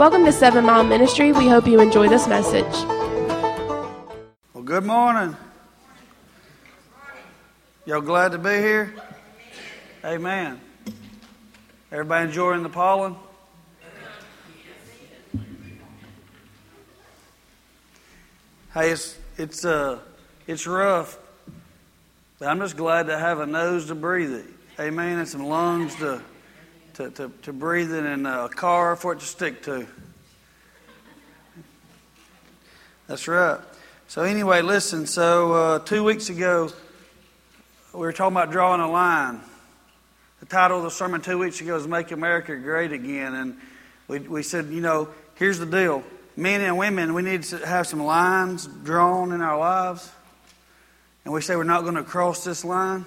Welcome to Seven Mile Ministry. We hope you enjoy this message. Well, good morning. Y'all glad to be here? Amen. Everybody enjoying the pollen? Hey, it's it's uh it's rough, but I'm just glad to have a nose to breathe it. Amen. And some lungs to to, to, to breathe in a car for it to stick to. That's right. So anyway, listen. So uh, two weeks ago, we were talking about drawing a line. The title of the sermon two weeks ago was "Make America Great Again," and we we said, you know, here's the deal: men and women, we need to have some lines drawn in our lives, and we say we're not going to cross this line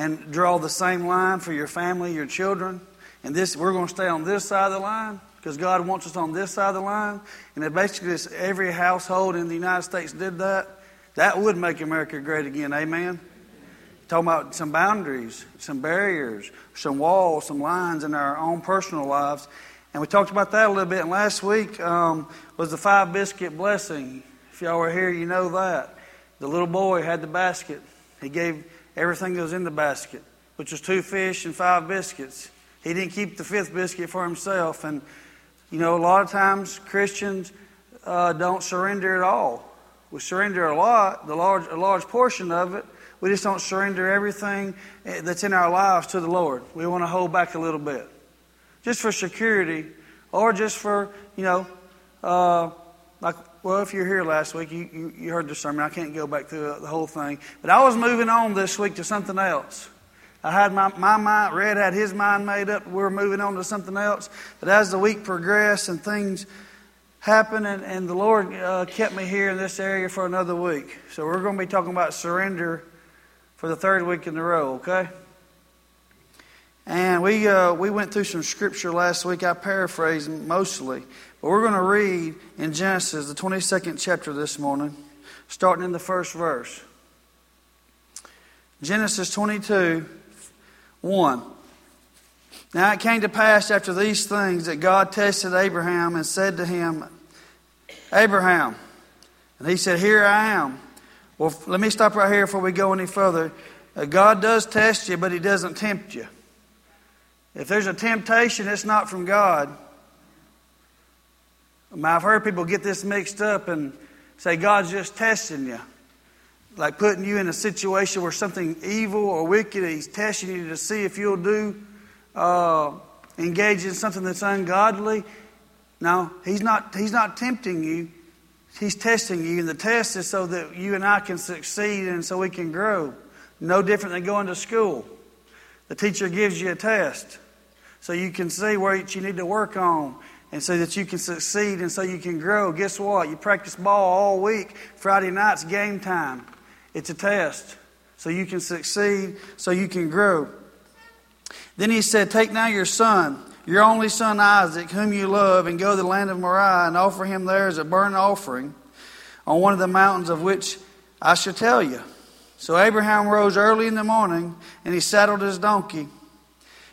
and draw the same line for your family, your children. And this, we're going to stay on this side of the line because God wants us on this side of the line. And if basically every household in the United States did that, that would make America great again. Amen. Talking about some boundaries, some barriers, some walls, some lines in our own personal lives. And we talked about that a little bit. And last week um, was the five biscuit blessing. If y'all were here, you know that. The little boy had the basket. He gave everything that was in the basket, which was two fish and five biscuits. He didn't keep the fifth biscuit for himself. And, you know, a lot of times Christians uh, don't surrender at all. We surrender a lot, the large, a large portion of it. We just don't surrender everything eh, that's in our lives to the Lord. We want to hold back a little bit. Just for security, or just for, you know, uh, like well, if you're here last week, you, you, you, heard the sermon. I can't go back through the whole thing. But I was moving on this week to something else. I had my, my mind, Red had his mind made up. We were moving on to something else. But as the week progressed and things happened, and, and the Lord uh, kept me here in this area for another week. So we're going to be talking about surrender for the third week in a row, okay? And we, uh, we went through some scripture last week. I paraphrased mostly. But we're going to read in Genesis, the 22nd chapter this morning, starting in the first verse. Genesis 22, 1. Now it came to pass after these things that God tested Abraham and said to him, Abraham. And he said, Here I am. Well, let me stop right here before we go any further. Uh, God does test you, but He doesn't tempt you. If there's a temptation, it's not from God. I've heard people get this mixed up and say God's just testing you. Like putting you in a situation where something evil or wicked, He's testing you to see if you'll do, uh, engage in something that's ungodly. No, He's not, he's not tempting you. He's testing you. And the test is so that you and I can succeed and so we can grow. No different than going to school. The teacher gives you a test so you can see where you need to work on and so that you can succeed and so you can grow. Guess what? You practice ball all week. Friday night's game time. It's a test. So you can succeed, so you can grow. Then he said, Take now your son, your only son Isaac, whom you love, and go to the land of Moriah and offer him there as a burnt offering on one of the mountains of which I shall tell you. So Abraham rose early in the morning, and he saddled his donkey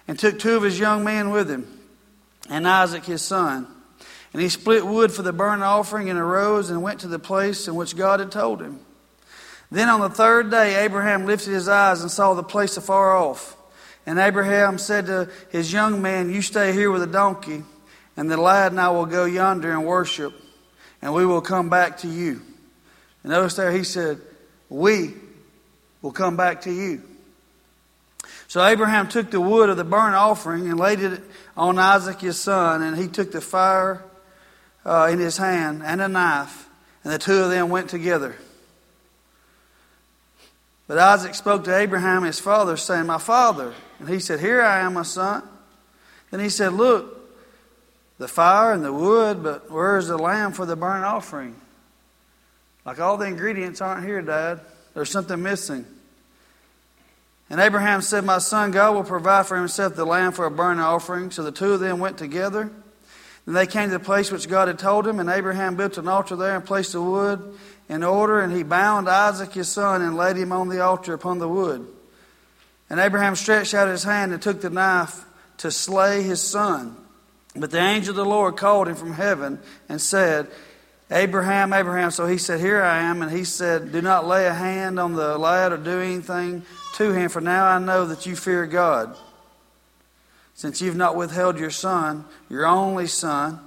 and took two of his young men with him and Isaac his son. And he split wood for the burnt offering and arose and went to the place in which God had told him. Then on the third day, Abraham lifted his eyes and saw the place afar off. And Abraham said to his young man, You stay here with the donkey, and the lad and I will go yonder and worship, and we will come back to you. And notice there he said, We will come back to you. So Abraham took the wood of the burnt offering and laid it on Isaac his son, and he took the fire uh, in his hand and a knife, and the two of them went together. But Isaac spoke to Abraham his father, saying, My father. And he said, Here I am, my son. Then he said, Look, the fire and the wood, but where is the lamb for the burnt offering? Like all the ingredients aren't here, Dad. There's something missing. And Abraham said, My son, God will provide for himself the lamb for a burnt offering. So the two of them went together. Then they came to the place which God had told him, and Abraham built an altar there and placed the wood in order, and he bound Isaac his son and laid him on the altar upon the wood. And Abraham stretched out his hand and took the knife to slay his son. But the angel of the Lord called him from heaven and said, Abraham, Abraham. So he said, Here I am. And he said, Do not lay a hand on the lad or do anything to him, for now I know that you fear God, since you've not withheld your son, your only son,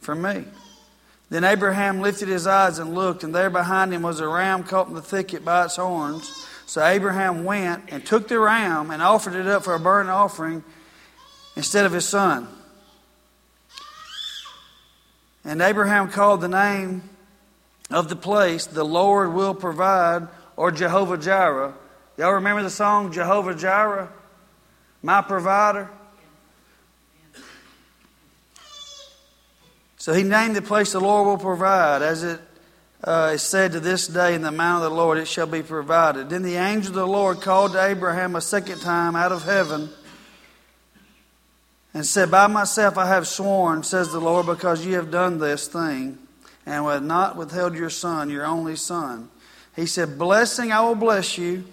from me. Then Abraham lifted his eyes and looked, and there behind him was a ram caught in the thicket by its horns. So Abraham went and took the ram and offered it up for a burnt offering instead of his son. And Abraham called the name of the place, The Lord Will Provide, or Jehovah Jireh. Y'all remember the song, Jehovah Jireh? My provider? So he named the place, The Lord Will Provide, as it uh, is said to this day, In the mount of the Lord it shall be provided. Then the angel of the Lord called to Abraham a second time out of heaven and said, By myself I have sworn, says the Lord, because you have done this thing, and have not withheld your son, your only son. He said, Blessing I will bless you,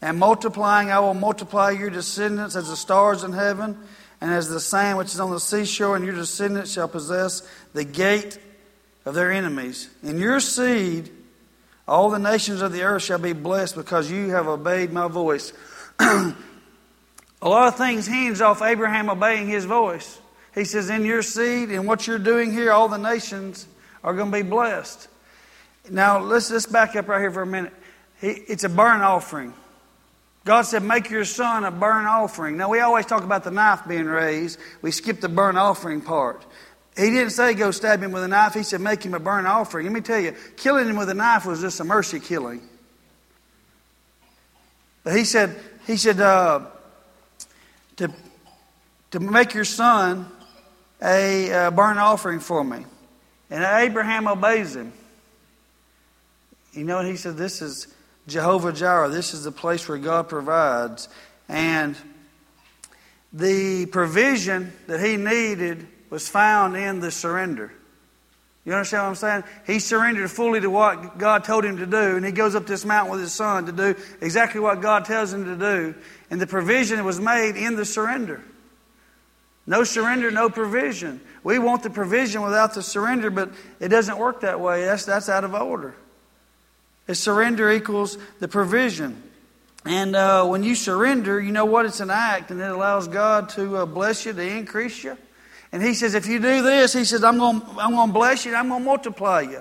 and multiplying I will multiply your descendants as the stars in heaven, and as the sand which is on the seashore, and your descendants shall possess the gate of their enemies. In your seed, all the nations of the earth shall be blessed because you have obeyed my voice. A lot of things hinge off Abraham obeying his voice. He says, In your seed and what you're doing here, all the nations are going to be blessed. Now, let's just back up right here for a minute. It's a burnt offering. God said, Make your son a burnt offering. Now, we always talk about the knife being raised. We skip the burnt offering part. He didn't say go stab him with a knife. He said make him a burnt offering. Let me tell you, killing him with a knife was just a mercy killing. But he said, he said, uh, to, to make your son a, a burnt offering for me. And Abraham obeys him. You know, he said, This is Jehovah Jireh. This is the place where God provides. And the provision that he needed was found in the surrender. You understand what I'm saying? He surrendered fully to what God told him to do, and he goes up this mountain with his son to do exactly what God tells him to do. And the provision was made in the surrender. No surrender, no provision. We want the provision without the surrender, but it doesn't work that way. That's, that's out of order. The surrender equals the provision. And uh, when you surrender, you know what? It's an act, and it allows God to uh, bless you, to increase you. And He says, if you do this, He says, I'm going I'm to bless you I'm going to multiply you.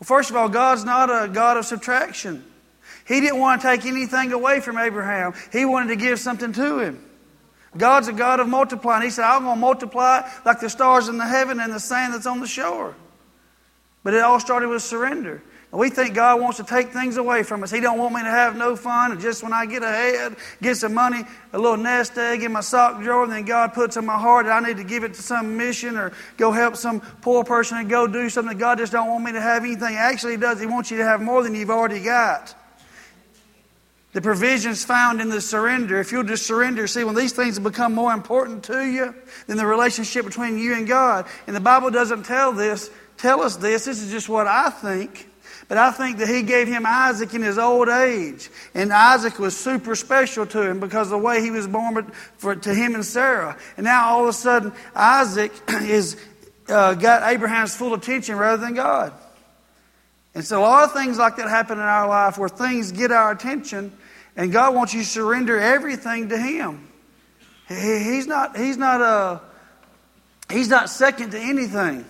Well, first of all, God's not a God of subtraction. He didn't want to take anything away from Abraham, He wanted to give something to him. God's a God of multiplying. He said, I'm going to multiply like the stars in the heaven and the sand that's on the shore. But it all started with surrender. We think God wants to take things away from us. He don't want me to have no fun. And just when I get ahead, get some money, a little nest egg in my sock drawer, and then God puts in my heart that I need to give it to some mission or go help some poor person and go do something. God just don't want me to have anything. Actually, He does. He wants you to have more than you've already got. The provisions found in the surrender. If you'll just surrender, see, when these things become more important to you than the relationship between you and God, and the Bible doesn't tell this, tell us this. This is just what I think. But I think that he gave him Isaac in his old age. And Isaac was super special to him because the way he was born for, to him and Sarah. And now all of a sudden, Isaac is uh, got Abraham's full attention rather than God. And so a lot of things like that happen in our life where things get our attention, and God wants you to surrender everything to Him. He, he's not. He's not. Uh, he's not second to anything.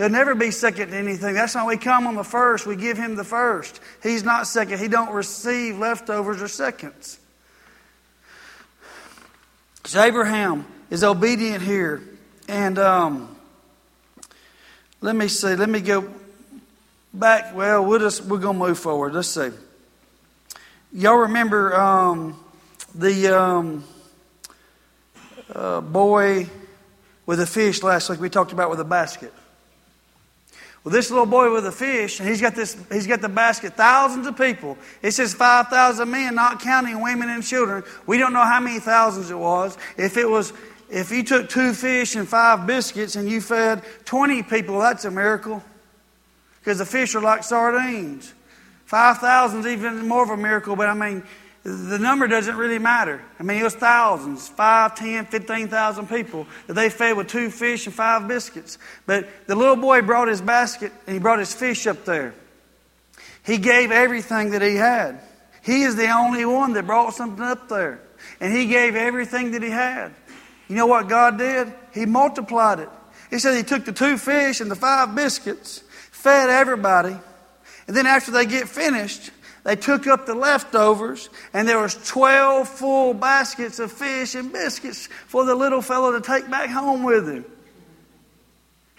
He'll never be second to anything. That's why we come on the first. We give him the first. He's not second. He don't receive leftovers or seconds. So Abraham is obedient here. And um, let me see. Let me go back. Well, we'll just, we're to move forward. Let's see. Y'all remember um, the um, uh, boy with a fish last week we talked about with a basket? Well, this little boy with a fish, and he's got this, he's got the basket, thousands of people. It says 5,000 men, not counting women and children. We don't know how many thousands it was. If it was, if you took two fish and five biscuits and you fed 20 people, that's a miracle. Because the fish are like sardines. 5,000 is even more of a miracle, but I mean, the number doesn't really matter. I mean, it was thousands, five, ten, fifteen thousand people that they fed with two fish and five biscuits. But the little boy brought his basket and he brought his fish up there. He gave everything that he had. He is the only one that brought something up there. And he gave everything that he had. You know what God did? He multiplied it. He said he took the two fish and the five biscuits, fed everybody, and then after they get finished, they took up the leftovers, and there was 12 full baskets of fish and biscuits for the little fellow to take back home with him.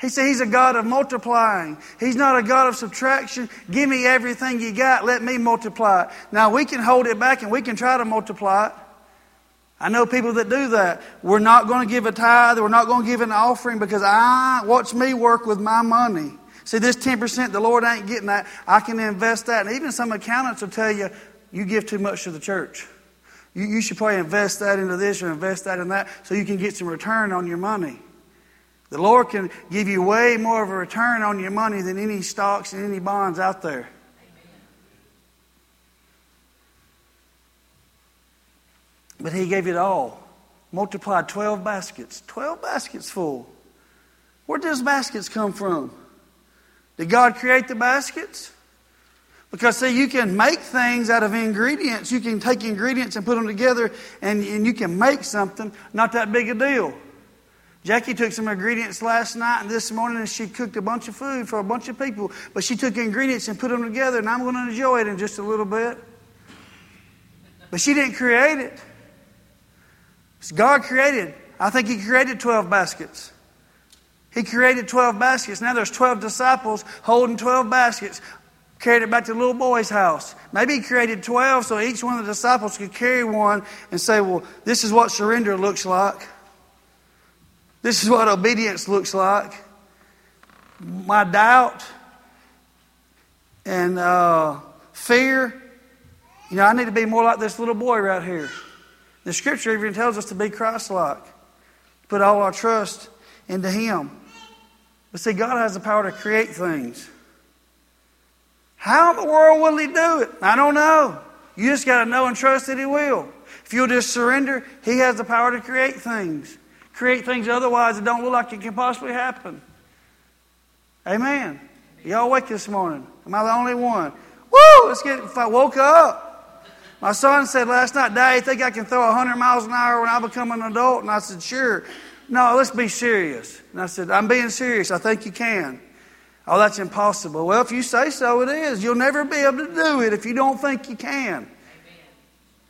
He said he's a God of multiplying. He's not a God of subtraction. Give me everything you got. Let me multiply it. Now we can hold it back and we can try to multiply it. I know people that do that. We're not going to give a tithe. We're not going to give an offering because I watch me work with my money. See, this 10%, the Lord ain't getting that. I can invest that. And even some accountants will tell you, you give too much to the church. You, you should probably invest that into this or invest that in that so you can get some return on your money. The Lord can give you way more of a return on your money than any stocks and any bonds out there. But He gave it all. Multiplied 12 baskets. 12 baskets full. Where did those baskets come from? Did God create the baskets? Because, see, you can make things out of ingredients. You can take ingredients and put them together, and, and you can make something. Not that big a deal. Jackie took some ingredients last night and this morning, and she cooked a bunch of food for a bunch of people. But she took ingredients and put them together, and I'm going to enjoy it in just a little bit. But she didn't create it. God created. I think He created 12 baskets. He created 12 baskets. Now there's 12 disciples holding 12 baskets, carried it back to the little boy's house. Maybe he created 12 so each one of the disciples could carry one and say, Well, this is what surrender looks like. This is what obedience looks like. My doubt and uh, fear. You know, I need to be more like this little boy right here. The scripture even tells us to be Christ like, put all our trust into Him. But see, God has the power to create things. How in the world will He do it? I don't know. You just got to know and trust that He will. If you'll just surrender, He has the power to create things. Create things otherwise that don't look like it can possibly happen. Amen. Y'all awake this morning? Am I the only one? Woo! Let's get. If I woke up. My son said last night, Dad, you think I can throw 100 miles an hour when I become an adult? And I said, Sure. No, let's be serious. And I said, I'm being serious. I think you can. Oh, that's impossible. Well, if you say so, it is. You'll never be able to do it if you don't think you can. Amen.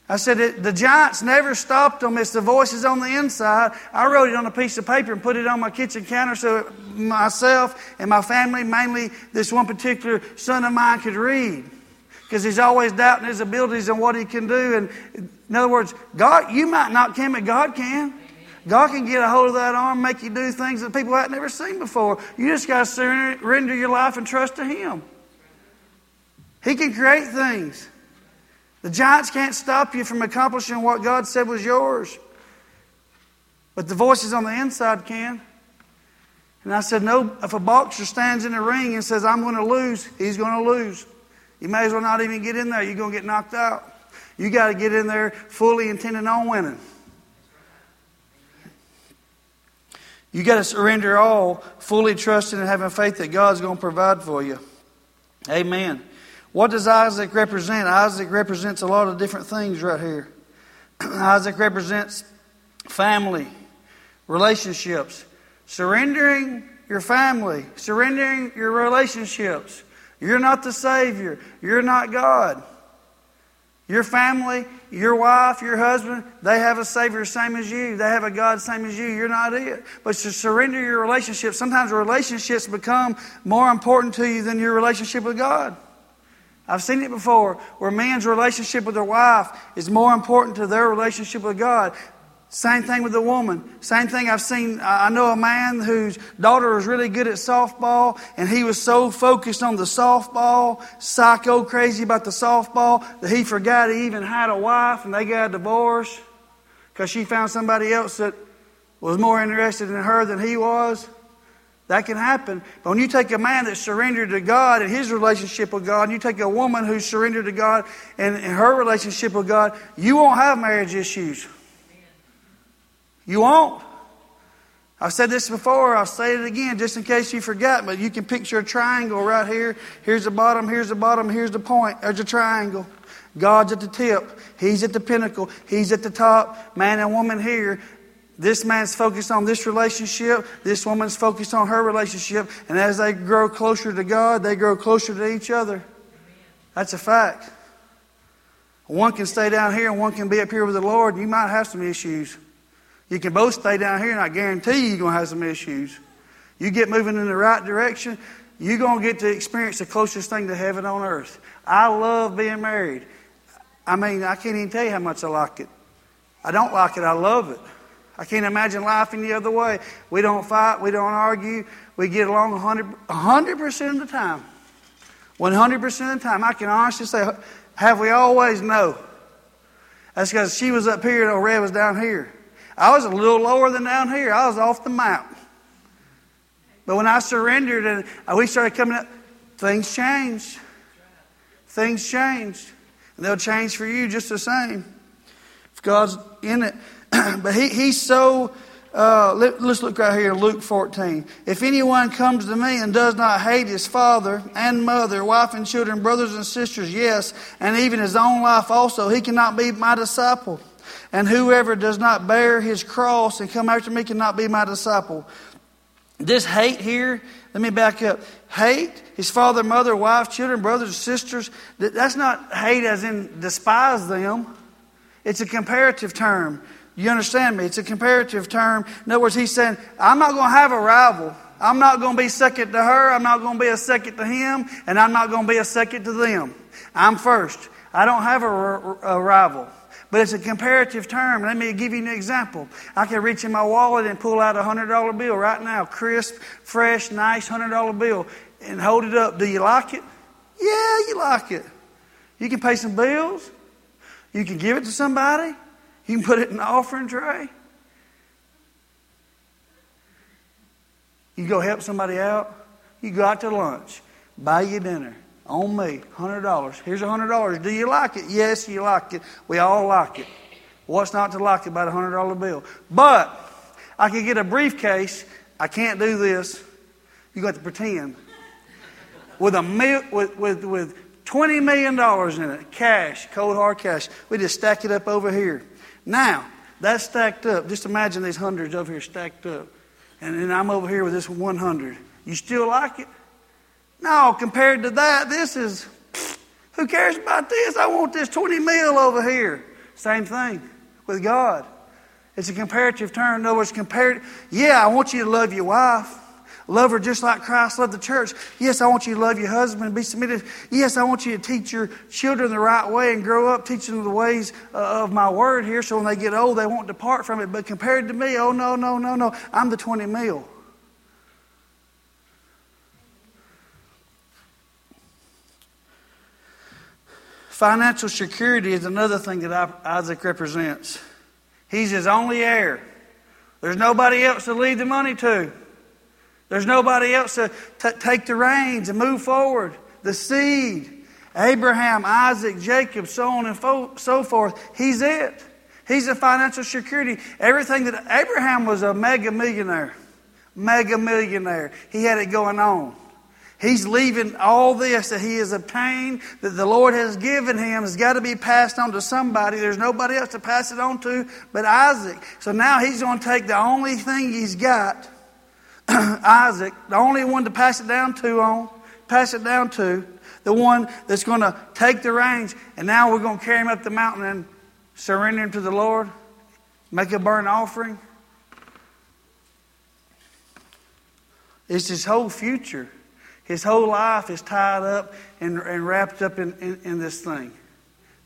I said, the giants never stopped them. It's the voices on the inside. I wrote it on a piece of paper and put it on my kitchen counter so myself and my family, mainly this one particular son of mine, could read. Because he's always doubting his abilities and what he can do. And in other words, God, you might not can, but God can. God can get a hold of that arm, make you do things that people have never seen before. You just got to surrender your life and trust to Him. He can create things. The giants can't stop you from accomplishing what God said was yours. But the voices on the inside can. And I said, No, if a boxer stands in the ring and says, I'm going to lose, he's going to lose. You may as well not even get in there. You're going to get knocked out. You got to get in there fully intending on winning. You got to surrender all, fully trusting and having faith that God's going to provide for you. Amen. What does Isaac represent? Isaac represents a lot of different things right here. Isaac represents family, relationships, surrendering your family, surrendering your relationships. You're not the Savior, you're not God. Your family, your wife, your husband, they have a Savior same as you. They have a God same as you. You're not it. But to surrender your relationship, sometimes relationships become more important to you than your relationship with God. I've seen it before where man's relationship with their wife is more important to their relationship with God same thing with the woman. Same thing I've seen. I know a man whose daughter was really good at softball, and he was so focused on the softball, psycho crazy about the softball, that he forgot he even had a wife, and they got a divorce because she found somebody else that was more interested in her than he was. That can happen. But when you take a man that's surrendered to God and his relationship with God, and you take a woman who's surrendered to God and her relationship with God, you won't have marriage issues. You won't. I've said this before, I'll say it again just in case you forgot, but you can picture a triangle right here. Here's the bottom, here's the bottom, here's the point. There's a triangle. God's at the tip. He's at the pinnacle. He's at the top. Man and woman here. This man's focused on this relationship. This woman's focused on her relationship. And as they grow closer to God, they grow closer to each other. That's a fact. One can stay down here and one can be up here with the Lord. You might have some issues. You can both stay down here, and I guarantee you you're going to have some issues. You get moving in the right direction, you're going to get to experience the closest thing to heaven on earth. I love being married. I mean, I can't even tell you how much I like it. I don't like it, I love it. I can't imagine life any other way. We don't fight, we don't argue, we get along 100, 100% of the time. 100% of the time. I can honestly say, have we always? No. That's because she was up here and Red was down here. I was a little lower than down here. I was off the map. But when I surrendered and we started coming up, things changed. Things changed. And they'll change for you just the same. If God's in it. but he, he's so, uh, let, us look right here, Luke 14. If anyone comes to me and does not hate his father and mother, wife and children, brothers and sisters, yes, and even his own life also, he cannot be my disciple. And whoever does not bear his cross and come after me cannot be my disciple. This hate here, let me back up. Hate, his father, mother, wife, children, brothers, sisters, that's not hate as in despise them. It's a comparative term. You understand me? It's a comparative term. In other words, he's saying, I'm not going to have a rival. I'm not going to be second to her. I'm not going to be a second to him. And I'm not going to be a second to them. I'm first. I don't have a, a rival. But it's a comparative term. Let me give you an example. I can reach in my wallet and pull out a $100 bill right now, crisp, fresh, nice $100 bill, and hold it up. Do you like it? Yeah, you like it. You can pay some bills. You can give it to somebody. You can put it in the offering tray. You go help somebody out. You go out to lunch. Buy you dinner. On me. $100. Here's $100. Do you like it? Yes, you like it. We all like it. What's not to like about a $100 bill? But I can get a briefcase. I can't do this. You got to pretend. With a mil- with, with, with $20 million in it, cash, cold hard cash. We just stack it up over here. Now, that's stacked up. Just imagine these hundreds over here stacked up. And then I'm over here with this 100. You still like it? No, compared to that, this is, who cares about this? I want this 20 mil over here. Same thing with God. It's a comparative term. In other words, compared, yeah, I want you to love your wife. Love her just like Christ loved the church. Yes, I want you to love your husband and be submitted. Yes, I want you to teach your children the right way and grow up teaching them the ways uh, of my word here so when they get old, they won't depart from it. But compared to me, oh, no, no, no, no. I'm the 20 mil. Financial security is another thing that Isaac represents. He's his only heir. There's nobody else to leave the money to. There's nobody else to t- take the reins and move forward. The seed, Abraham, Isaac, Jacob, so on and fo- so forth. He's it. He's the financial security. Everything that Abraham was a mega millionaire. Mega millionaire. He had it going on. He's leaving all this that he has obtained, that the Lord has given him, has got to be passed on to somebody. There's nobody else to pass it on to but Isaac. So now he's going to take the only thing he's got, Isaac, the only one to pass it down to on, pass it down to, the one that's going to take the reins, and now we're going to carry him up the mountain and surrender him to the Lord, make a burnt offering. It's his whole future. His whole life is tied up and, and wrapped up in, in, in this thing.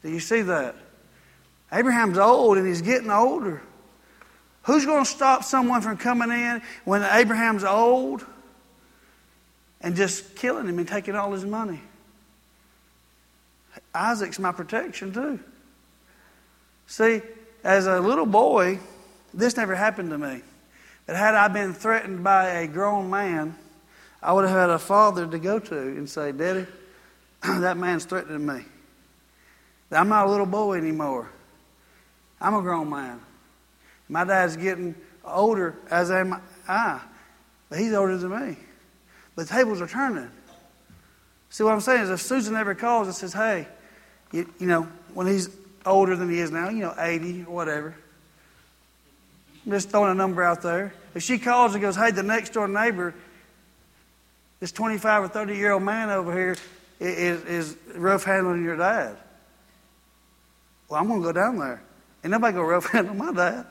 Do you see that? Abraham's old and he's getting older. Who's going to stop someone from coming in when Abraham's old and just killing him and taking all his money? Isaac's my protection too. See, as a little boy, this never happened to me. But had I been threatened by a grown man, I would have had a father to go to and say, Daddy, that man's threatening me. I'm not a little boy anymore. I'm a grown man. My dad's getting older, as I am I. But he's older than me. The tables are turning. See what I'm saying is if Susan ever calls and says, hey, you, you know, when he's older than he is now, you know, 80 or whatever, I'm just throwing a number out there. If she calls and goes, hey, the next door neighbor, this 25 or 30 year old man over here is, is rough handling your dad. Well, I'm going to go down there. Ain't nobody going to rough handle my dad.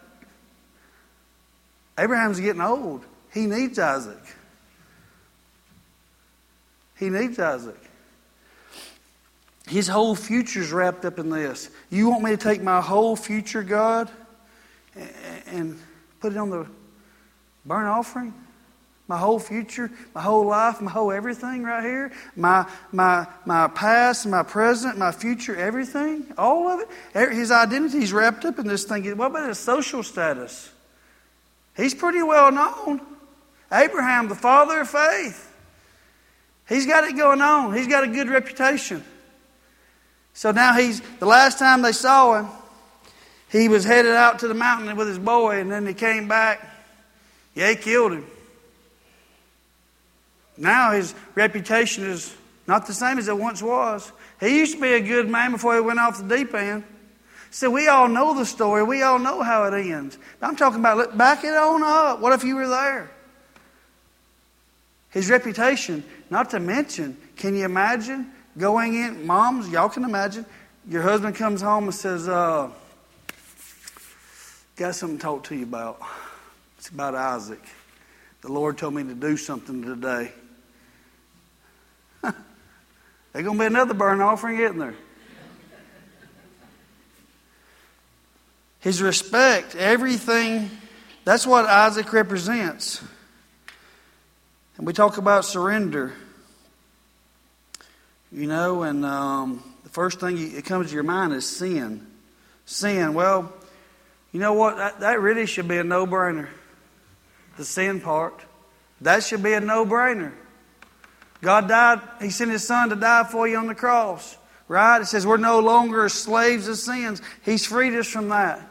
Abraham's getting old. He needs Isaac. He needs Isaac. His whole future's wrapped up in this. You want me to take my whole future, God, and put it on the burnt offering? My whole future, my whole life, my whole everything right here, my, my, my past, my present, my future, everything, all of it. His identity's wrapped up in this thing. What about his social status? He's pretty well known. Abraham, the father of faith. He's got it going on. He's got a good reputation. So now he's, the last time they saw him, he was headed out to the mountain with his boy, and then he came back. Yeah, he killed him. Now his reputation is not the same as it once was. He used to be a good man before he went off the deep end. So we all know the story. We all know how it ends. I'm talking about let back it on up. What if you were there? His reputation, not to mention, can you imagine going in? Moms, y'all can imagine. Your husband comes home and says, uh, Got something to talk to you about. It's about Isaac. The Lord told me to do something today. There's going to be another burnt offering, isn't there? His respect, everything, that's what Isaac represents. And we talk about surrender. You know, and um, the first thing that comes to your mind is sin. Sin. Well, you know what? That, that really should be a no brainer. The sin part. That should be a no brainer. God died, He sent His Son to die for you on the cross. Right? It says we're no longer slaves of sins. He's freed us from that.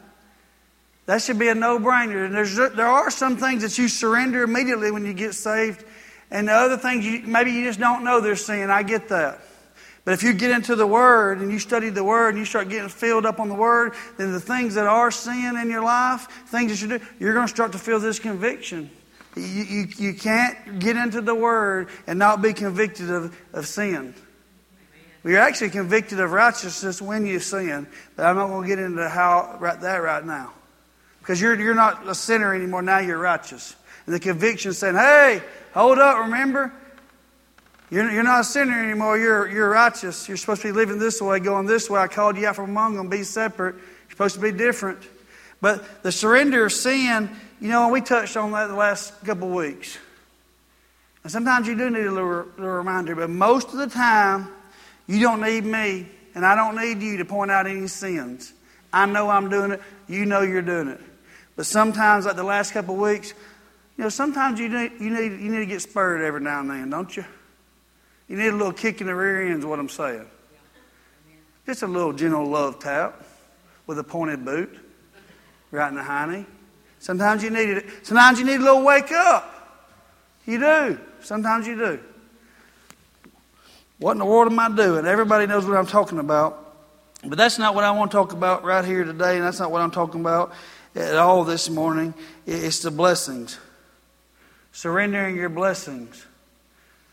That should be a no brainer. And there's, there are some things that you surrender immediately when you get saved, and the other things you, maybe you just don't know they're sin. I get that. But if you get into the Word and you study the Word and you start getting filled up on the Word, then the things that are sin in your life, things that you do, you're going to start to feel this conviction. You, you, you can't get into the Word and not be convicted of, of sin. You're actually convicted of righteousness when you sin, but I'm not going to get into how right that right now. Because you're, you're not a sinner anymore, now you're righteous. And the conviction saying, hey, hold up, remember? You're, you're not a sinner anymore, you're, you're righteous. You're supposed to be living this way, going this way. I called you out from among them, be separate. You're supposed to be different. But the surrender of sin, you know, we touched on that the last couple of weeks. And sometimes you do need a little, little reminder, but most of the time, you don't need me, and I don't need you to point out any sins. I know I'm doing it, you know you're doing it. But sometimes, like the last couple of weeks, you know, sometimes you need, you, need, you need to get spurred every now and then, don't you? You need a little kick in the rear end, is what I'm saying. Just a little gentle love tap with a pointed boot right in the hiney. Sometimes you need it. Sometimes you need a little wake up. You do. Sometimes you do. What in the world am I doing? Everybody knows what I'm talking about. But that's not what I want to talk about right here today, and that's not what I'm talking about at all this morning. It's the blessings. Surrendering your blessings.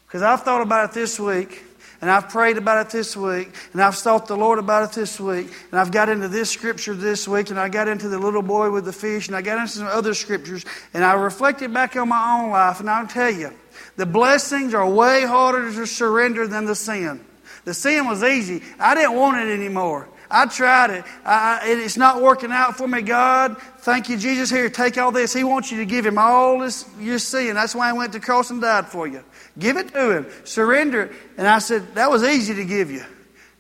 Because I've thought about it this week, and I've prayed about it this week, and I've sought the Lord about it this week, and I've got into this scripture this week, and I got into the little boy with the fish, and I got into some other scriptures, and I reflected back on my own life, and I'll tell you, the blessings are way harder to surrender than the sin. The sin was easy. I didn't want it anymore. I tried it. I, it's not working out for me, God. Thank you, Jesus. Here, take all this. He wants you to give Him all this your sin. That's why I went to cross and died for you. Give it to Him. Surrender it. And I said, that was easy to give you.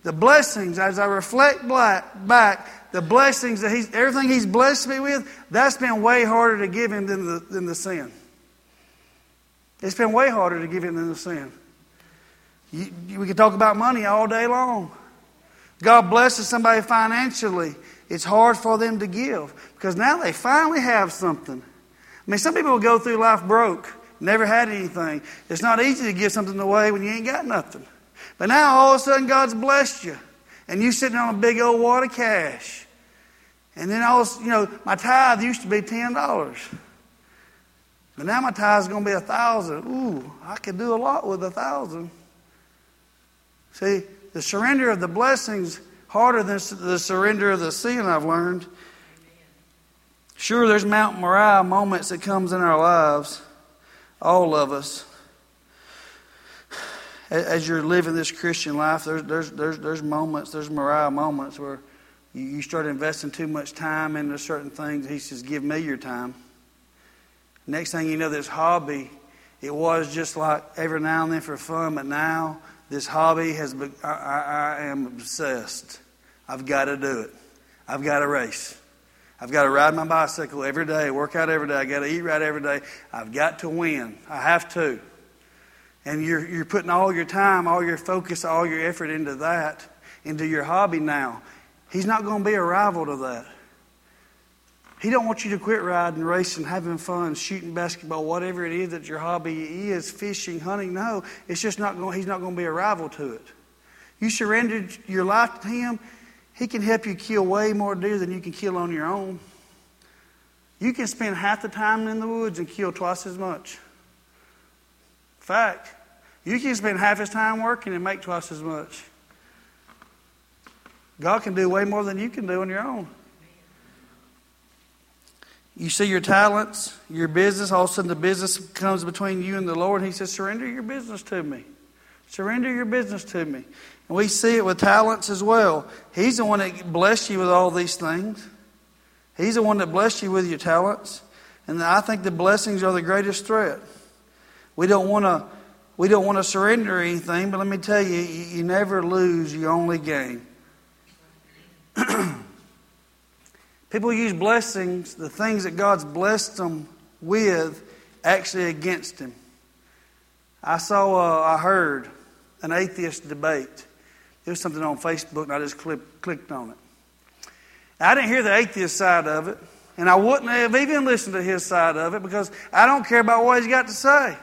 The blessings, as I reflect back, the blessings that he's, everything he's blessed me with, that's been way harder to give him than the, than the sin. It's been way harder to give him than the sin. You, we can talk about money all day long. God blesses somebody financially. It's hard for them to give because now they finally have something. I mean, some people will go through life broke, never had anything. It's not easy to give something away when you ain't got nothing. But now all of a sudden God's blessed you, and you sitting on a big old wad of cash. And then all you know, my tithe used to be ten dollars. But now my tithe is going to be a thousand. Ooh, I could do a lot with a thousand. See, the surrender of the blessings harder than the surrender of the sin. I've learned. Sure, there's Mount Moriah moments that comes in our lives, all of us. As you're living this Christian life, there's, there's, there's, there's moments, there's Moriah moments where you, start investing too much time into certain things. He says, Give me your time. Next thing you know, this hobby, it was just like every now and then for fun, but now this hobby has I, I, I am obsessed. I've got to do it. I've got to race. I've got to ride my bicycle every day, work out every day. I've got to eat right every day. I've got to win. I have to. And you're, you're putting all your time, all your focus, all your effort into that, into your hobby now. He's not going to be a rival to that. He don't want you to quit riding, racing, having fun, shooting basketball, whatever it is that your hobby is, fishing, hunting. No, it's just not going. He's not going to be a rival to it. You surrendered your life to Him. He can help you kill way more deer than you can kill on your own. You can spend half the time in the woods and kill twice as much. Fact, you can spend half his time working and make twice as much. God can do way more than you can do on your own. You see your talents, your business, all of a sudden the business comes between you and the Lord. He says, Surrender your business to me. Surrender your business to me. We see it with talents as well. He's the one that blessed you with all these things. He's the one that blessed you with your talents. And I think the blessings are the greatest threat. We don't want to we don't want to surrender anything, but let me tell you, you never lose, you only gain. People use blessings, the things that God's blessed them with, actually against Him. I saw, uh, I heard an atheist debate. There was something on Facebook, and I just click, clicked on it. I didn't hear the atheist side of it, and I wouldn't have even listened to his side of it because I don't care about what he's got to say.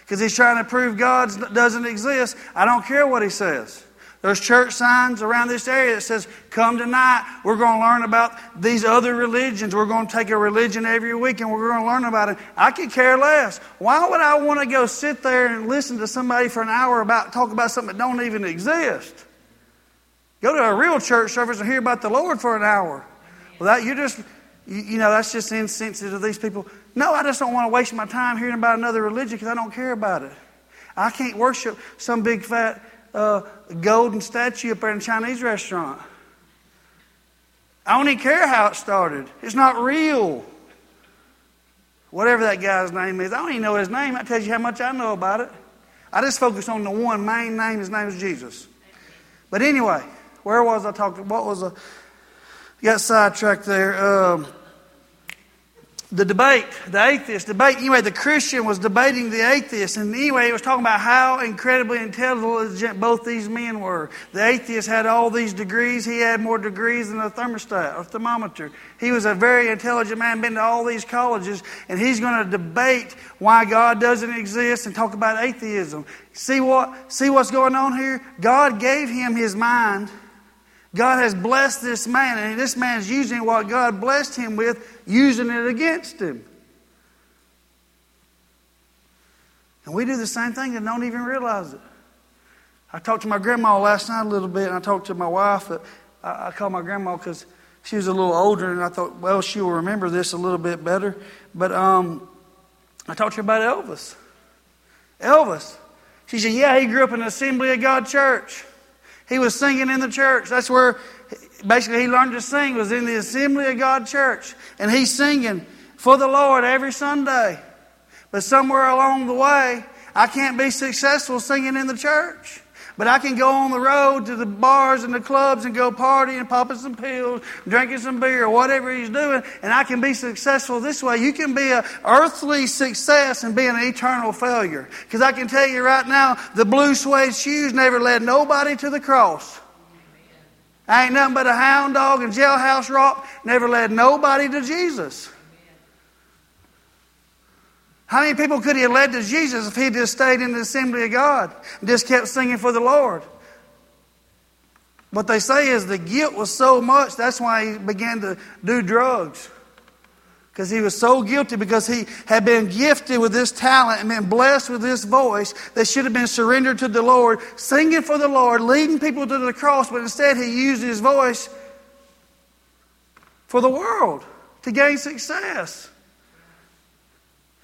Because he's trying to prove God doesn't exist. I don't care what he says. There's church signs around this area that says, Come tonight. We're going to learn about these other religions. We're going to take a religion every week and we're going to learn about it. I could care less. Why would I want to go sit there and listen to somebody for an hour about talk about something that don't even exist? Go to a real church service and hear about the Lord for an hour. Well, that you just you, know that's just insensitive to these people. No, I just don't want to waste my time hearing about another religion because I don't care about it. I can't worship some big fat uh, golden statue up there in a Chinese restaurant. I don't even care how it started. It's not real. Whatever that guy's name is, I don't even know his name. That tells you how much I know about it. I just focus on the one main name. His name is Jesus. But anyway, where was I talking? What was a got sidetracked there? Um, the debate, the atheist debate. Anyway, the Christian was debating the atheist, and anyway, he was talking about how incredibly intelligent both these men were. The atheist had all these degrees; he had more degrees than a thermostat or thermometer. He was a very intelligent man, been to all these colleges, and he's going to debate why God doesn't exist and talk about atheism. See what? See what's going on here? God gave him his mind. God has blessed this man, and this man's using what God blessed him with, using it against him. And we do the same thing and don't even realize it. I talked to my grandma last night a little bit, and I talked to my wife. I, I called my grandma because she was a little older, and I thought, well, she'll remember this a little bit better. But um, I talked to her about Elvis. Elvis. She said, yeah, he grew up in the Assembly of God church. He was singing in the church. That's where basically he learned to sing was in the Assembly of God church. And he's singing for the Lord every Sunday. But somewhere along the way, I can't be successful singing in the church. But I can go on the road to the bars and the clubs and go partying, popping some pills, drinking some beer, or whatever he's doing, and I can be successful this way. You can be an earthly success and be an eternal failure. Because I can tell you right now, the blue suede shoes never led nobody to the cross. I ain't nothing but a hound dog and jailhouse rock, never led nobody to Jesus. How many people could he have led to Jesus if he just stayed in the assembly of God and just kept singing for the Lord? What they say is the guilt was so much, that's why he began to do drugs. Because he was so guilty because he had been gifted with this talent and been blessed with this voice that should have been surrendered to the Lord, singing for the Lord, leading people to the cross, but instead he used his voice for the world to gain success.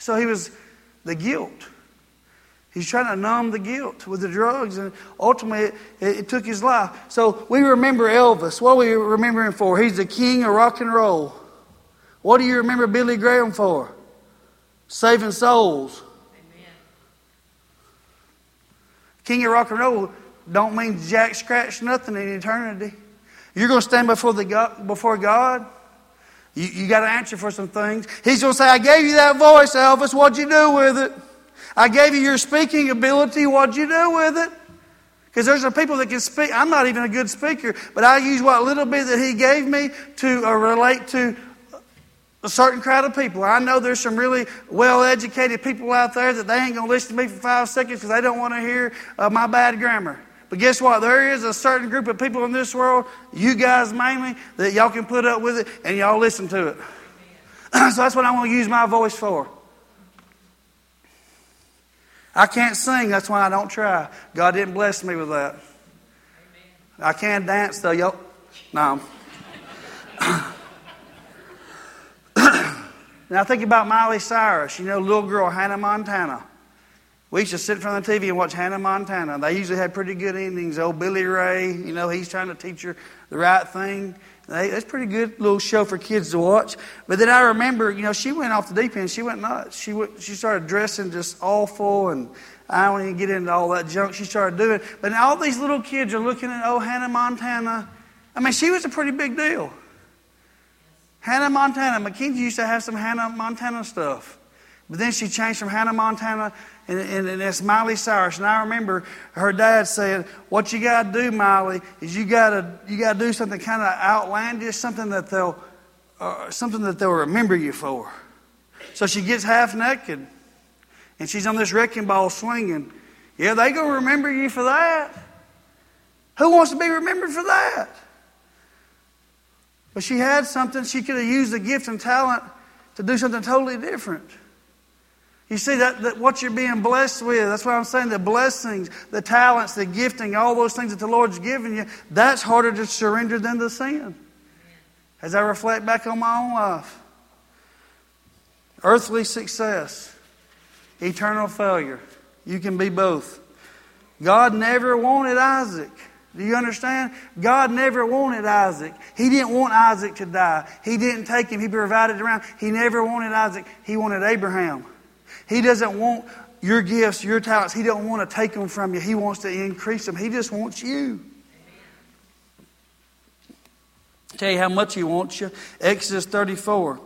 So he was the guilt. He's trying to numb the guilt with the drugs, and ultimately it, it, took his life. So we remember Elvis. What are we remember him for? He's the king of rock and roll. What do you remember Billy Graham for? Saving souls. Amen. King of rock and roll don't mean jack scratch nothing in eternity. You're going to stand before, the God, before God you, you got to answer for some things. He's going to say, I gave you that voice, Elvis. What'd you do with it? I gave you your speaking ability. What'd you do with it? Because there's some people that can speak. I'm not even a good speaker, but I use what little bit that he gave me to uh, relate to a certain crowd of people. I know there's some really well educated people out there that they ain't going to listen to me for five seconds because they don't want to hear uh, my bad grammar. But guess what? There is a certain group of people in this world, you guys mainly, that y'all can put up with it and y'all listen to it. so that's what I want to use my voice for. I can't sing, that's why I don't try. God didn't bless me with that. I can dance though, yo. No. now think about Miley Cyrus, you know, little girl Hannah Montana. We used to sit in front of the TV and watch Hannah Montana. They usually had pretty good endings. Old Billy Ray, you know, he's trying to teach her the right thing. They, that's a pretty good little show for kids to watch. But then I remember, you know, she went off the deep end. She went nuts. She went, she started dressing just awful, and I don't even get into all that junk she started doing. But now all these little kids are looking at, oh, Hannah Montana. I mean, she was a pretty big deal. Hannah Montana. Mackenzie used to have some Hannah Montana stuff. But then she changed from Hannah Montana and, and, and it's Miley Cyrus. And I remember her dad saying, "What you got to do, Miley, is you got to you got to do something kind of outlandish, something that they'll uh, something that they'll remember you for." So she gets half naked, and she's on this wrecking ball swinging. Yeah, they gonna remember you for that. Who wants to be remembered for that? But she had something. She could have used the gift and talent to do something totally different. You see that, that what you're being blessed with, that's why I'm saying, the blessings, the talents, the gifting, all those things that the Lord's given you, that's harder to surrender than the sin. As I reflect back on my own life. Earthly success, eternal failure. You can be both. God never wanted Isaac. Do you understand? God never wanted Isaac. He didn't want Isaac to die. He didn't take him. He provided around. He never wanted Isaac. He wanted Abraham. He doesn't want your gifts, your talents. He don't want to take them from you. He wants to increase them. He just wants you. tell you how much He wants you. Exodus 34.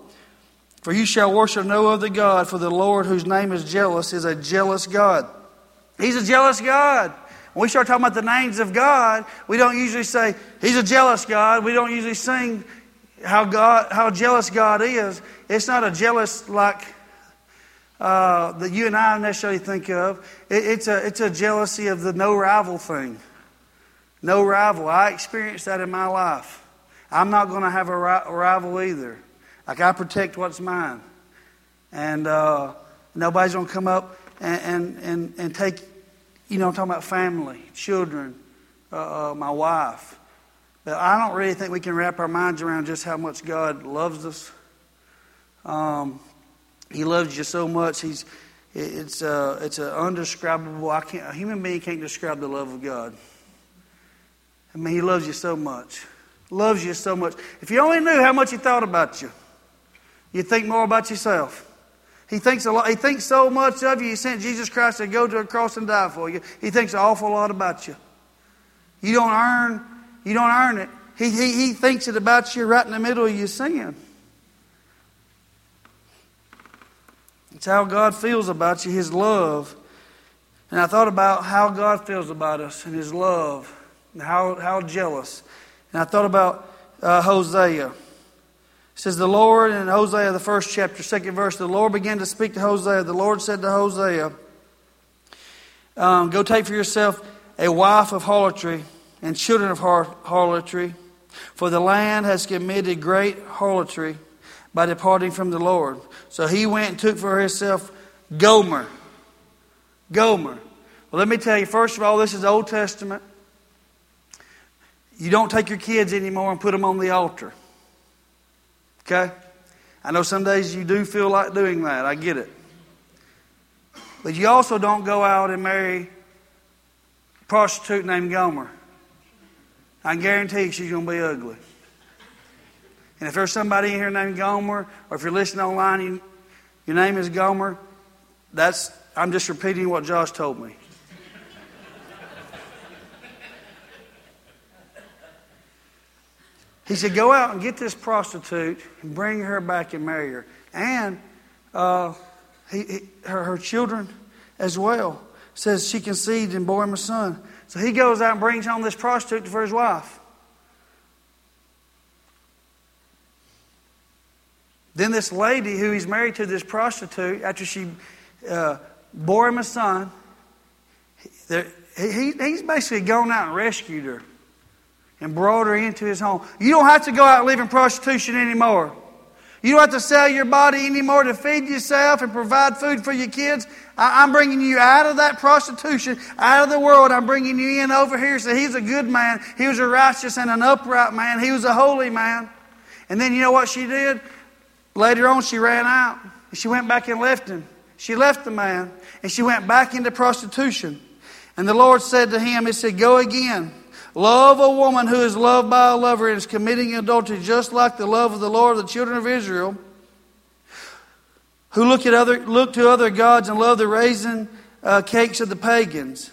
For you shall worship no other God, for the Lord, whose name is jealous, is a jealous God. He's a jealous God. When we start talking about the names of God, we don't usually say, He's a jealous God. We don't usually sing how God how jealous God is. It's not a jealous like uh, that you and I necessarily think of. It, it's, a, it's a jealousy of the no rival thing. No rival. I experienced that in my life. I'm not going to have a, ri- a, rival either. Like, I protect what's mine. And uh, nobody's going to come up and, and, and, and, take, you know, I'm talking about family, children, uh, uh, my wife. But I don't really think we can wrap our minds around just how much God loves us. Um, he loves you so much. He's it's uh, it's an undescribable. I can't. A human being can't describe the love of God. I mean, He loves you so much. Loves you so much. If you only knew how much He thought about you, you'd think more about yourself. He thinks a lot. He thinks so much of you. He sent Jesus Christ to go to a cross and die for you. He thinks an awful lot about you. You don't earn, you don't earn it. He, he, he thinks it about you right in the middle of your sin. It's how God feels about you, His love. And I thought about how God feels about us and His love, and how, how jealous. And I thought about uh, Hosea. It says, The Lord, in Hosea, the first chapter, second verse, the Lord began to speak to Hosea. The Lord said to Hosea, um, Go take for yourself a wife of harlotry and children of harlotry, for the land has committed great harlotry by departing from the Lord. So he went and took for himself Gomer. Gomer. Well, let me tell you, first of all, this is Old Testament. You don't take your kids anymore and put them on the altar. Okay? I know some days you do feel like doing that. I get it. But you also don't go out and marry a prostitute named Gomer. I guarantee she's going to be ugly. And if there's somebody in here named Gomer, or if you're listening online, you, your name is Gomer, that's I'm just repeating what Josh told me. He said, Go out and get this prostitute and bring her back and marry her. And uh, he, he, her, her children as well. Says she conceived and bore him a son. So he goes out and brings home this prostitute for his wife. Then this lady who he's married to, this prostitute, after she uh, bore him a son, he, he, he's basically gone out and rescued her and brought her into his home. You don't have to go out and live in prostitution anymore. You don't have to sell your body anymore to feed yourself and provide food for your kids. I, am bringing you out of that prostitution, out of the world. I'm bringing you in over here. So he's a good man. He was a righteous and an upright man. He was a holy man. And then you know what she did? Later on, she ran out. and She went back and left him. She left the man and she went back into prostitution. And the Lord said to him, He said, Go again. Love a woman who is loved by a lover and is committing adultery just like the love of the Lord of the children of Israel, who look, at other, look to other gods and love the raisin uh, cakes of the pagans.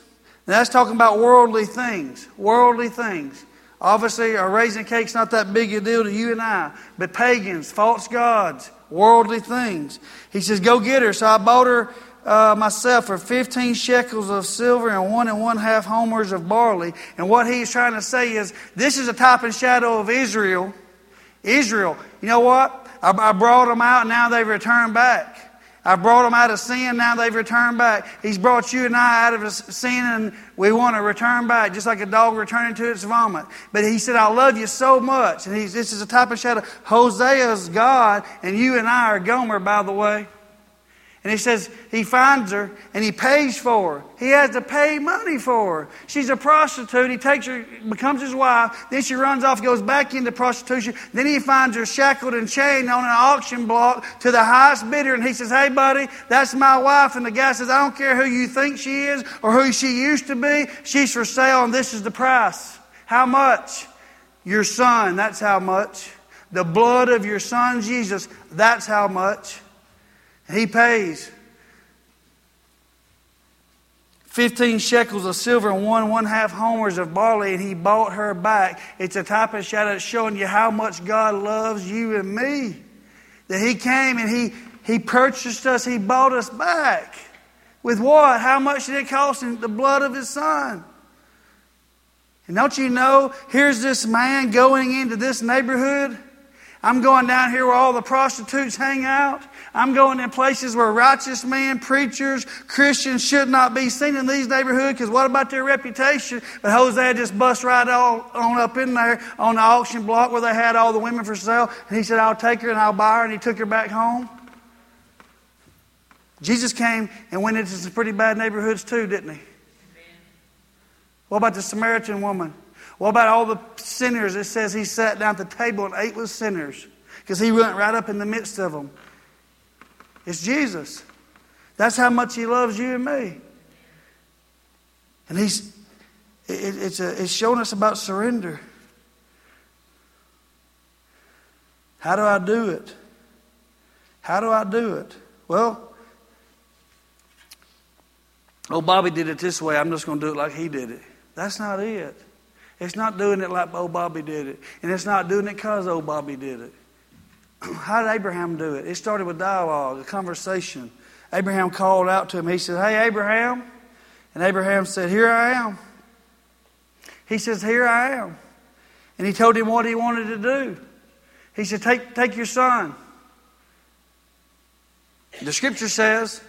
Now that's talking about worldly things. Worldly things. Obviously, a raisin cake's not that big a deal to you and I, but pagans, false gods, worldly things. He says, Go get her. So I bought her uh, myself for 15 shekels of silver and one and one half homers of barley. And what he's trying to say is this is a type and shadow of Israel. Israel, you know what? I, I brought them out, now they've returned back. I brought them out of sin, now they've returned back. He's brought you and I out of sin, and we want to return back, just like a dog returning to its vomit. But he said, I love you so much. And he's, this is a type of shadow. Hosea's God, and you and I are Gomer, by the way. And he says he finds her and he pays for her. He has to pay money for her. She's a prostitute. He takes her, becomes his wife. Then she runs off, goes back into prostitution. Then he finds her shackled and chained on an auction block to the highest bidder. And he says, Hey, buddy, that's my wife. And the guy says, I don't care who you think she is or who she used to be. She's for sale and this is the price. How much? Your son, that's how much. The blood of your son, Jesus, that's how much. He pays 15 shekels of silver and one one half homers of barley, and he bought her back. It's a type of shadow showing you how much God loves you and me. That he came and he, he purchased us, he bought us back. With what? How much did it cost him? The blood of his son. And don't you know, here's this man going into this neighborhood. I'm going down here where all the prostitutes hang out. I'm going in places where righteous men, preachers, Christians should not be seen in these neighborhoods because what about their reputation? But Hosea just bust right on up in there on the auction block where they had all the women for sale. And he said, I'll take her and I'll buy her. And he took her back home. Jesus came and went into some pretty bad neighborhoods too, didn't he? What about the Samaritan woman? What about all the sinners? It says he sat down at the table and ate with sinners because he went right up in the midst of them. It's Jesus. That's how much He loves you and me. And He's it, it's, a, it's showing us about surrender. How do I do it? How do I do it? Well, oh, Bobby did it this way. I'm just going to do it like he did it. That's not it. It's not doing it like old Bobby did it. And it's not doing it because old Bobby did it. How did Abraham do it? It started with dialogue, a conversation. Abraham called out to him. He said, Hey, Abraham. And Abraham said, Here I am. He says, Here I am. And he told him what he wanted to do. He said, Take, take your son. The scripture says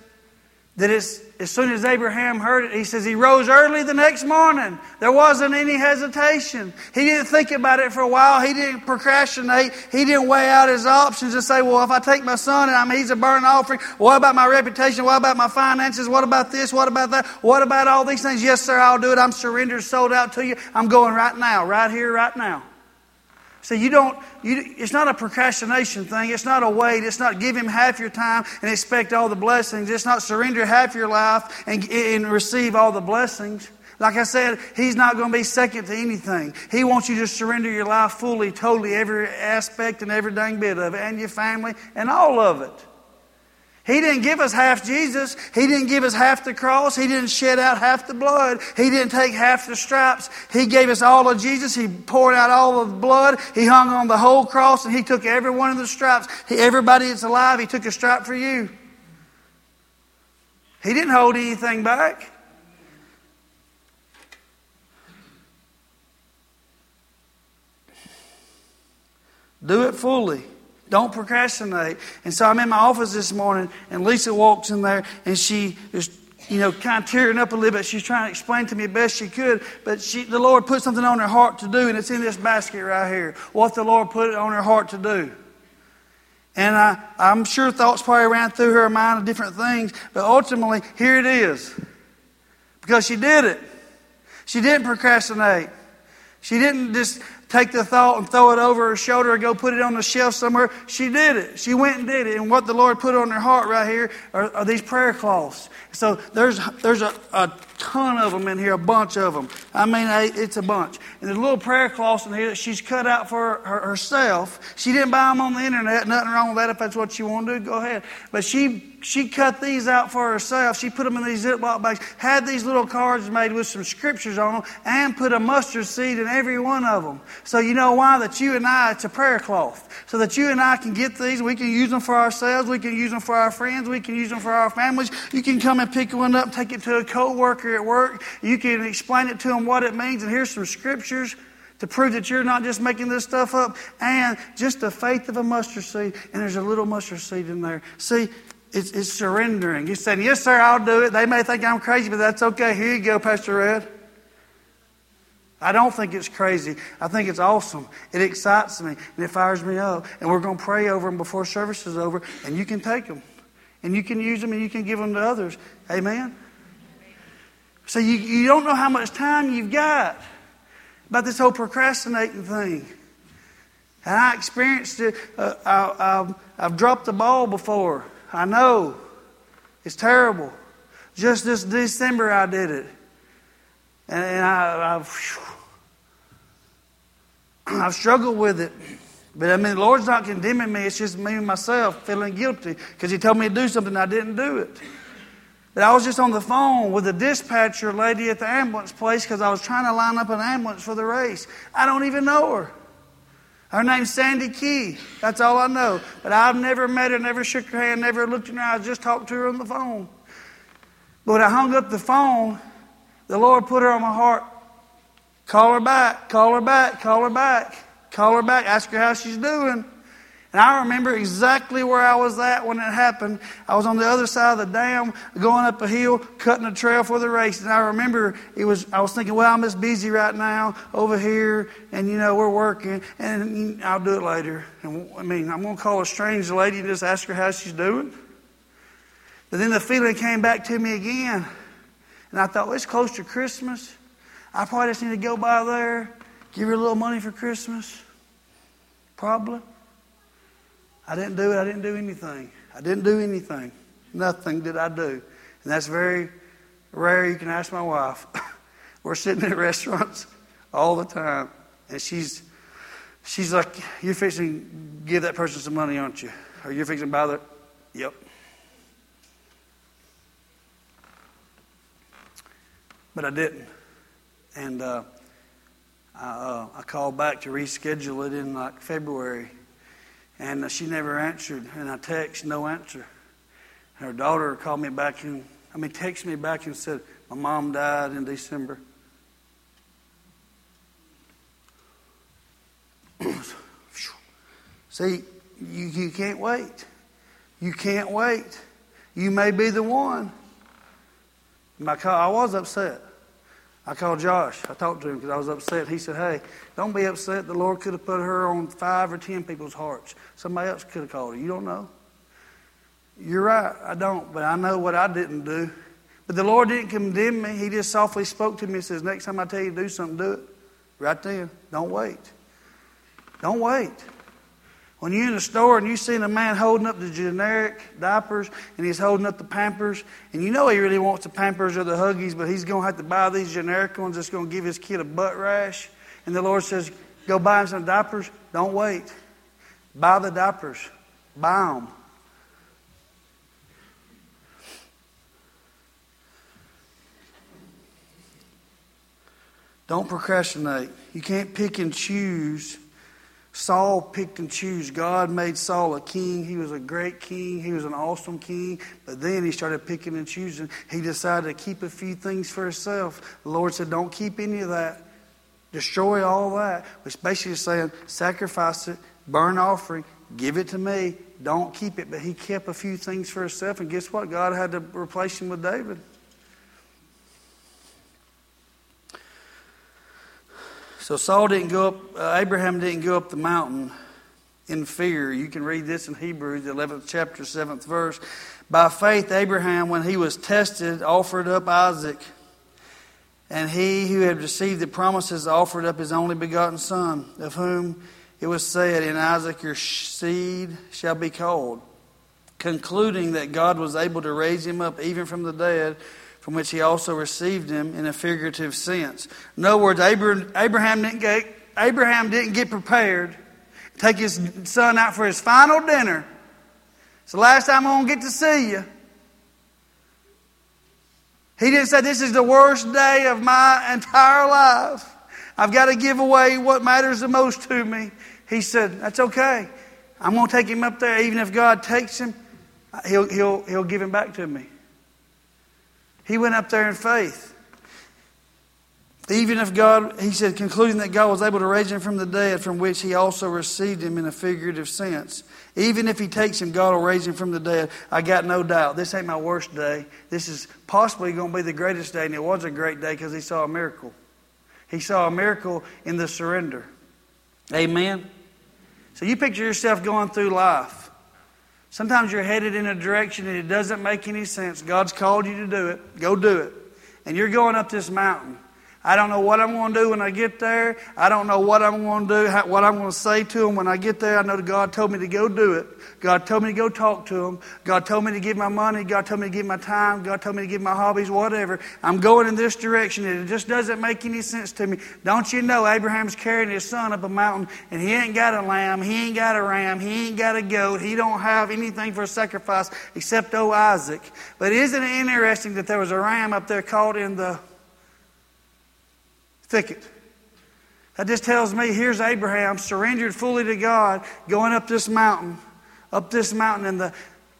that as as soon as Abraham heard it, he says he rose early the next morning. There wasn't any hesitation. He didn't think about it for a while. He didn't procrastinate. He didn't weigh out his options and say, well, if I take my son and I mean, he's a burnt offering, what about my reputation? What about my finances? What about this? What about that? What about all these things? Yes, sir, I'll do it. I'm surrendered, sold out to you. I'm going right now, right here, right now. So you don't, you, it's not a procrastination thing. It's not a wait. It's not give him half your time and expect all the blessings. It's not surrender half your life and, and receive all the blessings. Like I said, he's not going to be second to anything. He wants you to surrender your life fully, totally, every aspect and every dang bit of it, and your family and all of it. He didn't give us half Jesus. He didn't give us half the cross. He didn't shed out half the blood. He didn't take half the stripes. He gave us all of Jesus. He poured out all of the blood. He hung on the whole cross and He took every one of the stripes. He, everybody that's alive, He took a stripe for you. He didn't hold anything back. Do it fully. Don't procrastinate. And so I'm in my office this morning, and Lisa walks in there, and she is, you know, kind of tearing up a little bit. She's trying to explain to me best she could, but she, the Lord put something on her heart to do, and it's in this basket right here. What the Lord put on her heart to do. And I, I'm sure thoughts probably ran through her mind of different things, but ultimately, here it is. Because she did it. She didn't procrastinate. She didn't just take the thought and throw it over her shoulder or go put it on the shelf somewhere. She did it. She went and did it. And what the Lord put on her heart right here are, are these prayer cloths. So there's, there's a, a ton of them in here, a bunch of them. I mean, it's a bunch. And there's little prayer cloths in here that she's cut out for her, herself. She didn't buy them on the internet. Nothing wrong with that. If that's what you want to do, go ahead. But she she cut these out for herself. She put them in these Ziploc bags, had these little cards made with some scriptures on them, and put a mustard seed in every one of them. So you know why? That you and I, it's a prayer cloth. So that you and I can get these. We can use them for ourselves. We can use them for our friends. We can use them for our families. You can come and pick one up, take it to a coworker at work. You can explain it to them what it means. And here's some scriptures to prove that you're not just making this stuff up, and just the faith of a mustard seed, and there's a little mustard seed in there. See, it's, it's surrendering. He's saying, Yes, sir, I'll do it. They may think I'm crazy, but that's okay. Here you go, Pastor Red. I don't think it's crazy. I think it's awesome. It excites me and it fires me up. And we're going to pray over them before service is over, and you can take them. And you can use them and you can give them to others. Amen? So you, you don't know how much time you've got about this whole procrastinating thing. And I experienced it. Uh, I, I've, I've dropped the ball before. I know. It's terrible. Just this December, I did it. And, and I, I've, I've struggled with it. But I mean, the Lord's not condemning me. It's just me and myself feeling guilty because He told me to do something I didn't do it. But I was just on the phone with a dispatcher lady at the ambulance place because I was trying to line up an ambulance for the race. I don't even know her. Her name's Sandy Key. That's all I know. But I've never met her, never shook her hand, never looked in her eyes, just talked to her on the phone. But when I hung up the phone, the Lord put her on my heart. Call her back, call her back, call her back, call her back, ask her how she's doing. And I remember exactly where I was at when it happened. I was on the other side of the dam, going up a hill, cutting a trail for the race. And I remember it was. I was thinking, well, I'm just busy right now over here, and you know we're working, and I'll do it later. And I mean, I'm going to call a strange lady and just ask her how she's doing. But then the feeling came back to me again, and I thought, well, it's close to Christmas. I probably just need to go by there, give her a little money for Christmas. Probably. I didn't do it. I didn't do anything. I didn't do anything. Nothing did I do. And that's very rare. You can ask my wife. We're sitting at restaurants all the time, and she's she's like, "You're fixing give that person some money, aren't you? Or you're fixing to buy that?" Yep. But I didn't, and uh, I, uh, I called back to reschedule it in like February, and uh, she never answered. And I text, no answer. Her daughter called me back and I mean, texted me back and said, "My mom died in December." See, you, you can't wait. You can't wait. You may be the one. My I was upset. I called Josh. I talked to him because I was upset. He said, Hey, don't be upset. The Lord could have put her on five or ten people's hearts. Somebody else could have called her. You don't know. You're right. I don't. But I know what I didn't do. But the Lord didn't condemn me. He just softly spoke to me and says, Next time I tell you to do something, do it. Right then. Don't wait. Don't wait. When you're in a store and you see a man holding up the generic diapers and he's holding up the Pampers, and you know he really wants the Pampers or the Huggies, but he's going to have to buy these generic ones that's going to give his kid a butt rash, and the Lord says, Go buy him some diapers. Don't wait. Buy the diapers. Buy them. Don't procrastinate. You can't pick and choose Saul picked and chose. God made Saul a king. He was a great king. He was an awesome king. But then he started picking and choosing. He decided to keep a few things for himself. The Lord said, Don't keep any of that. Destroy all that. Which basically is saying, sacrifice it, burn offering, give it to me. Don't keep it. But he kept a few things for himself. And guess what? God had to replace him with David. So Saul didn't go up, uh, Abraham didn't go up the mountain in fear. You can read this in Hebrews, the 11th chapter, 7th verse. By faith, Abraham, when he was tested, offered up Isaac. And he who had received the promises offered up his only begotten son, of whom it was said, In Isaac your seed shall be called, concluding that God was able to raise him up even from the dead from which he also received him in a figurative sense. In other words, Abraham didn't get, Abraham didn't get prepared, take his son out for his final dinner. It's the last time I'm going to get to see you. He didn't say, This is the worst day of my entire life. I've got to give away what matters the most to me. He said, That's okay. I'm going to take him up there. Even if God takes him, he'll, he'll, he'll give him back to me. He went up there in faith. Even if God, he said, concluding that God was able to raise him from the dead, from which he also received him in a figurative sense. Even if he takes him, God will raise him from the dead. I got no doubt. This ain't my worst day. This is possibly going to be the greatest day, and it was a great day because he saw a miracle. He saw a miracle in the surrender. Amen. So you picture yourself going through life. Sometimes you're headed in a direction and it doesn't make any sense. God's called you to do it. Go do it. And you're going up this mountain. I don't know what I'm going to do when I get there. I don't know what I'm going to do, what I'm going to say to them when I get there. I know that God told me to go do it. God told me to go talk to them. God told me to give my money. God told me to give my time. God told me to give my hobbies, whatever. I'm going in this direction and it just doesn't make any sense to me. Don't you know Abraham's carrying his son up a mountain and he ain't got a lamb, he ain't got a ram, he ain't got a goat, he don't have anything for a sacrifice except old Isaac. But isn't it interesting that there was a ram up there caught in the thicket. That just tells me here's Abraham surrendered fully to God, going up this mountain, up this mountain, and the,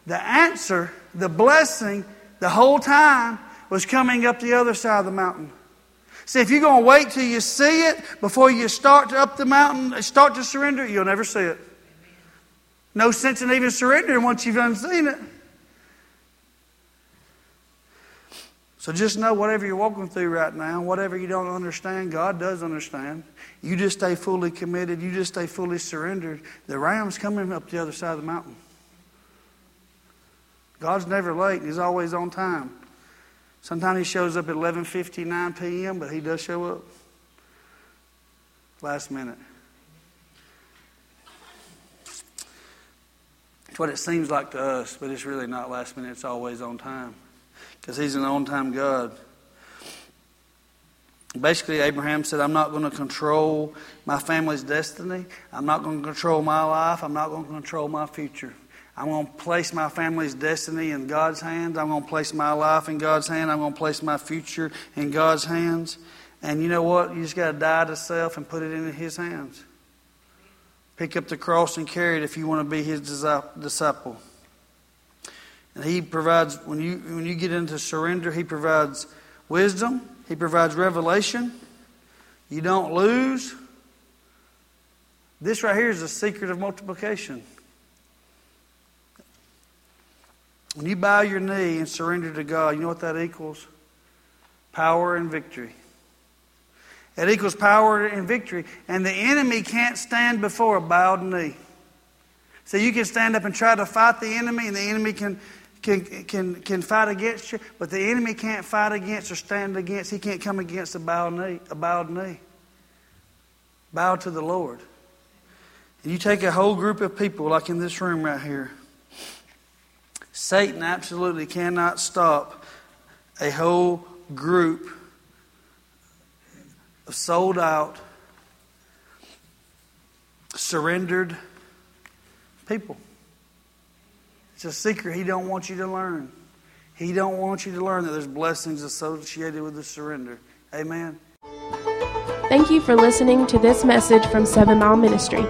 the answer, the blessing, the whole time was coming up the other side of the mountain. See, if you're going to wait till you see it before you start to up the mountain, start to surrender, you'll never see it. No sense in even surrendering once you've unseen it. So just know whatever you're walking through right now, whatever you don't understand, God does understand. You just stay fully committed, you just stay fully surrendered. The ram's coming up the other side of the mountain. God's never late, He's always on time. Sometimes He shows up at 11:59 p.m., but He does show up last minute. It's what it seems like to us, but it's really not last minute. It's always on time because he's an on time God. Basically, Abraham said, I'm not going to control my family's destiny. I'm not going to control my life. I'm not going to control my future. I'm going to place my family's destiny in God's hands. I'm going to place my life in God's hands. I'm going to place my future in God's hands. And you know what? You just got to die to self and put it in His hands. Pick up the cross and carry it if you want to be His disciple. And He provides, when you, when you get into surrender, He provides wisdom, He provides revelation. You don't lose. This right here is the secret of multiplication. When you bow your knee and surrender to God, you know what that equals? Power and victory. It equals power and victory. And the enemy can't stand before a bowed knee. So you can stand up and try to fight the enemy, and the enemy can, can, can, can fight against you, but the enemy can't fight against or stand against. He can't come against a bowed knee. A bowed knee. Bow to the Lord. And you take a whole group of people, like in this room right here. Satan absolutely cannot stop a whole group of sold out, surrendered people. It's a secret he don't want you to learn. He don't want you to learn that there's blessings associated with the surrender. Amen. Thank you for listening to this message from Seven Mile Ministry.